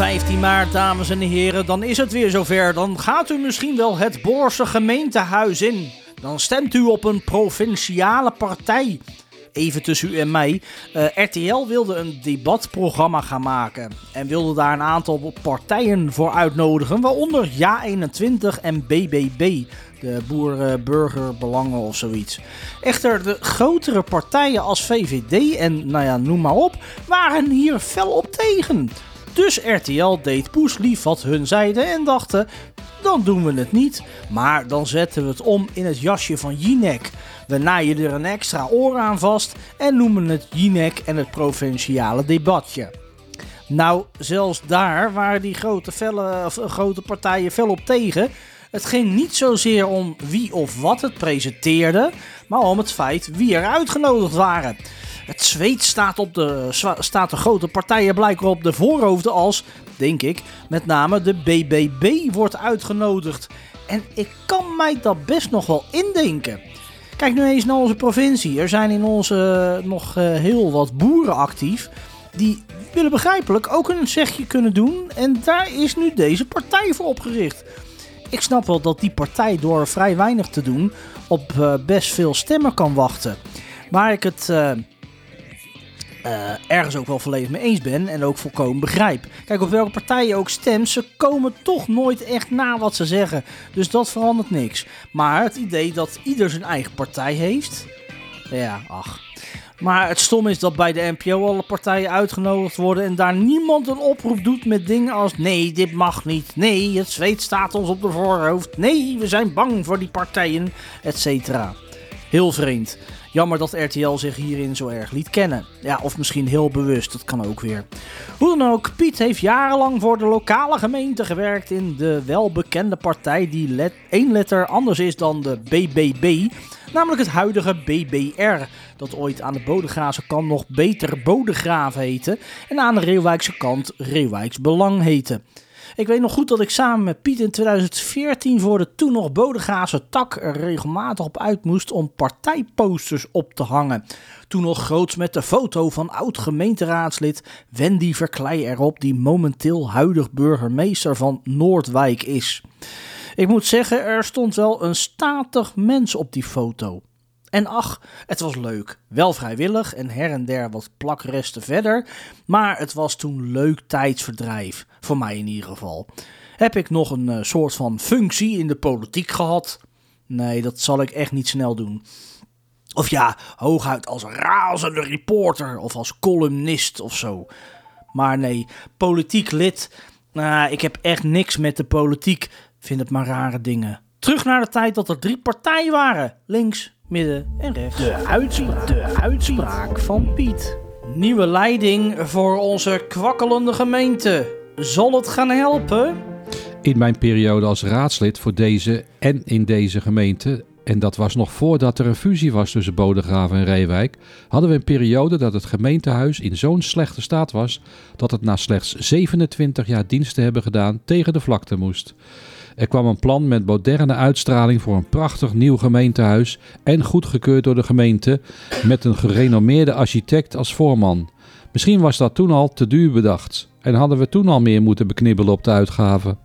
15 maart, dames en heren, dan is het weer zover. Dan gaat u misschien wel het Boorse gemeentehuis in. Dan stemt u op een provinciale partij. Even tussen u en mij. Uh, RTL wilde een debatprogramma gaan maken. En wilde daar een aantal partijen voor uitnodigen. Waaronder Ja21 en BBB. De Boeren-Burgerbelangen of zoiets. Echter, de grotere partijen als VVD en nou ja, noem maar op, waren hier fel op tegen. Dus RTL deed poeslief wat hun zeiden en dachten, dan doen we het niet. Maar dan zetten we het om in het jasje van Jinek. We naaien er een extra oor aan vast en noemen het Jinek en het provinciale debatje. Nou, zelfs daar waren die grote, felle, of, grote partijen fel op tegen. Het ging niet zozeer om wie of wat het presenteerde, maar om het feit wie er uitgenodigd waren. Het zweet staat, op de, staat de grote partijen blijkbaar op de voorhoofden als, denk ik, met name de BBB wordt uitgenodigd. En ik kan mij dat best nog wel indenken. Kijk nu eens naar onze provincie. Er zijn in onze uh, nog uh, heel wat boeren actief. Die willen begrijpelijk ook een zegje kunnen doen. En daar is nu deze partij voor opgericht. Ik snap wel dat die partij door vrij weinig te doen op uh, best veel stemmen kan wachten. Waar ik het uh, ergens ook wel volledig mee eens ben en ook volkomen begrijp. Kijk, op welke partij je ook stemt, ze komen toch nooit echt na wat ze zeggen. Dus dat verandert niks. Maar het idee dat ieder zijn eigen partij heeft, ja, ach. Maar het stom is dat bij de NPO alle partijen uitgenodigd worden en daar niemand een oproep doet met dingen als nee, dit mag niet, nee, het zweet staat ons op de voorhoofd, nee, we zijn bang voor die partijen, etc. Heel vreemd. Jammer dat RTL zich hierin zo erg liet kennen. Ja, of misschien heel bewust, dat kan ook weer. Hoe dan ook, Piet heeft jarenlang voor de lokale gemeente gewerkt in de welbekende partij die één letter anders is dan de BBB. Namelijk het huidige BBR, dat ooit aan de Bodegraafse kant nog beter Bodegraaf heette en aan de Reeuwijkse kant Reeuwijks Belang heette. Ik weet nog goed dat ik samen met Piet in 2014 voor de toen nog Bodegraafse tak er regelmatig op uit moest om partijposters op te hangen. Toen nog groots met de foto van oud-gemeenteraadslid Wendy Verklei erop, die momenteel huidig burgemeester van Noordwijk is. Ik moet zeggen, er stond wel een statig mens op die foto. En ach, het was leuk. Wel vrijwillig en her en der wat plakresten verder. Maar het was toen leuk tijdsverdrijf. Voor mij in ieder geval. Heb ik nog een uh, soort van functie in de politiek gehad? Nee, dat zal ik echt niet snel doen. Of ja, hooguit als razende reporter of als columnist of zo. Maar nee, politiek lid. Nou, ik heb echt niks met de politiek. Vind het maar rare dingen. Terug naar de tijd dat er drie partijen waren: links, midden en rechts. De uitspraak, de uitspraak van Piet. Nieuwe leiding voor onze kwakkelende gemeente. Zal het gaan helpen? In mijn periode als raadslid voor deze en in deze gemeente, en dat was nog voordat er een fusie was tussen Bodegraven en Reewijk, hadden we een periode dat het gemeentehuis in zo'n slechte staat was dat het na slechts 27 jaar dienst te hebben gedaan tegen de vlakte moest. Er kwam een plan met moderne uitstraling voor een prachtig nieuw gemeentehuis en goedgekeurd door de gemeente met een gerenommeerde architect als voorman. Misschien was dat toen al te duur bedacht en hadden we toen al meer moeten beknibbelen op de uitgaven.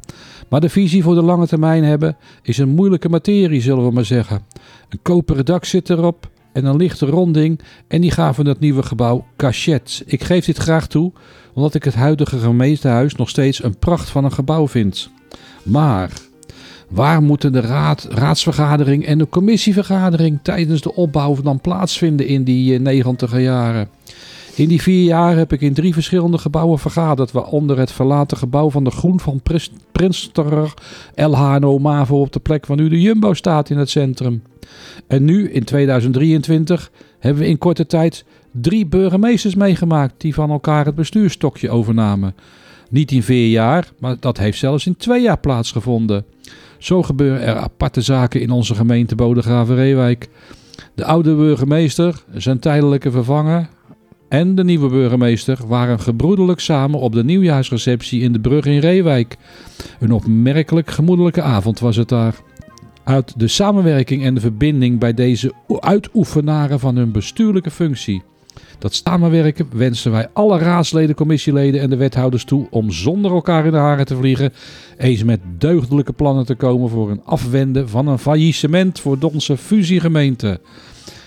Maar de visie voor de lange termijn hebben is een moeilijke materie, zullen we maar zeggen. Een koperen dak zit erop en een lichte ronding en die gaven het nieuwe gebouw cachet. Ik geef dit graag toe, omdat ik het huidige gemeentehuis nog steeds een pracht van een gebouw vind. Maar waar moeten de raad, raadsvergadering en de commissievergadering tijdens de opbouw dan plaatsvinden in die negentiger jaren? In die vier jaar heb ik in drie verschillende gebouwen vergaderd, waaronder het verlaten gebouw van de Groen van Prinsterer LHNO Mavo op de plek waar nu de Jumbo staat in het centrum. En nu, in 2023, hebben we in korte tijd drie burgemeesters meegemaakt die van elkaar het bestuurstokje overnamen. Niet in vier jaar, maar dat heeft zelfs in twee jaar plaatsgevonden. Zo gebeuren er aparte zaken in onze gemeente Bodegraven-Reewijk. De oude burgemeester, zijn tijdelijke vervanger en de nieuwe burgemeester waren gebroedelijk samen op de nieuwjaarsreceptie in de brug in Reewijk. Een opmerkelijk gemoedelijke avond was het daar. Uit de samenwerking en de verbinding bij deze uitoefenaren van hun bestuurlijke functie Dat samenwerken wensen wij alle raadsleden, commissieleden en de wethouders toe om zonder elkaar in de haren te vliegen eens met deugdelijke plannen te komen voor een afwenden van een faillissement voor onze fusiegemeente.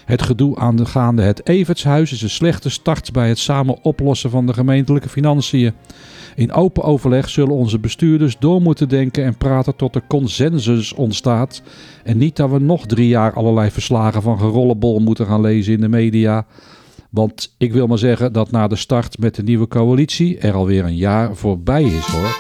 Het gedoe aangaande het Evertshuis is een slechte start bij het samen oplossen van de gemeentelijke financiën. In open overleg zullen onze bestuurders door moeten denken en praten tot er consensus ontstaat. En niet dat we nog drie jaar allerlei verslagen van gerollenbol moeten gaan lezen in de media. Want ik wil maar zeggen dat na de start met de nieuwe coalitie er alweer een jaar voorbij is hoor.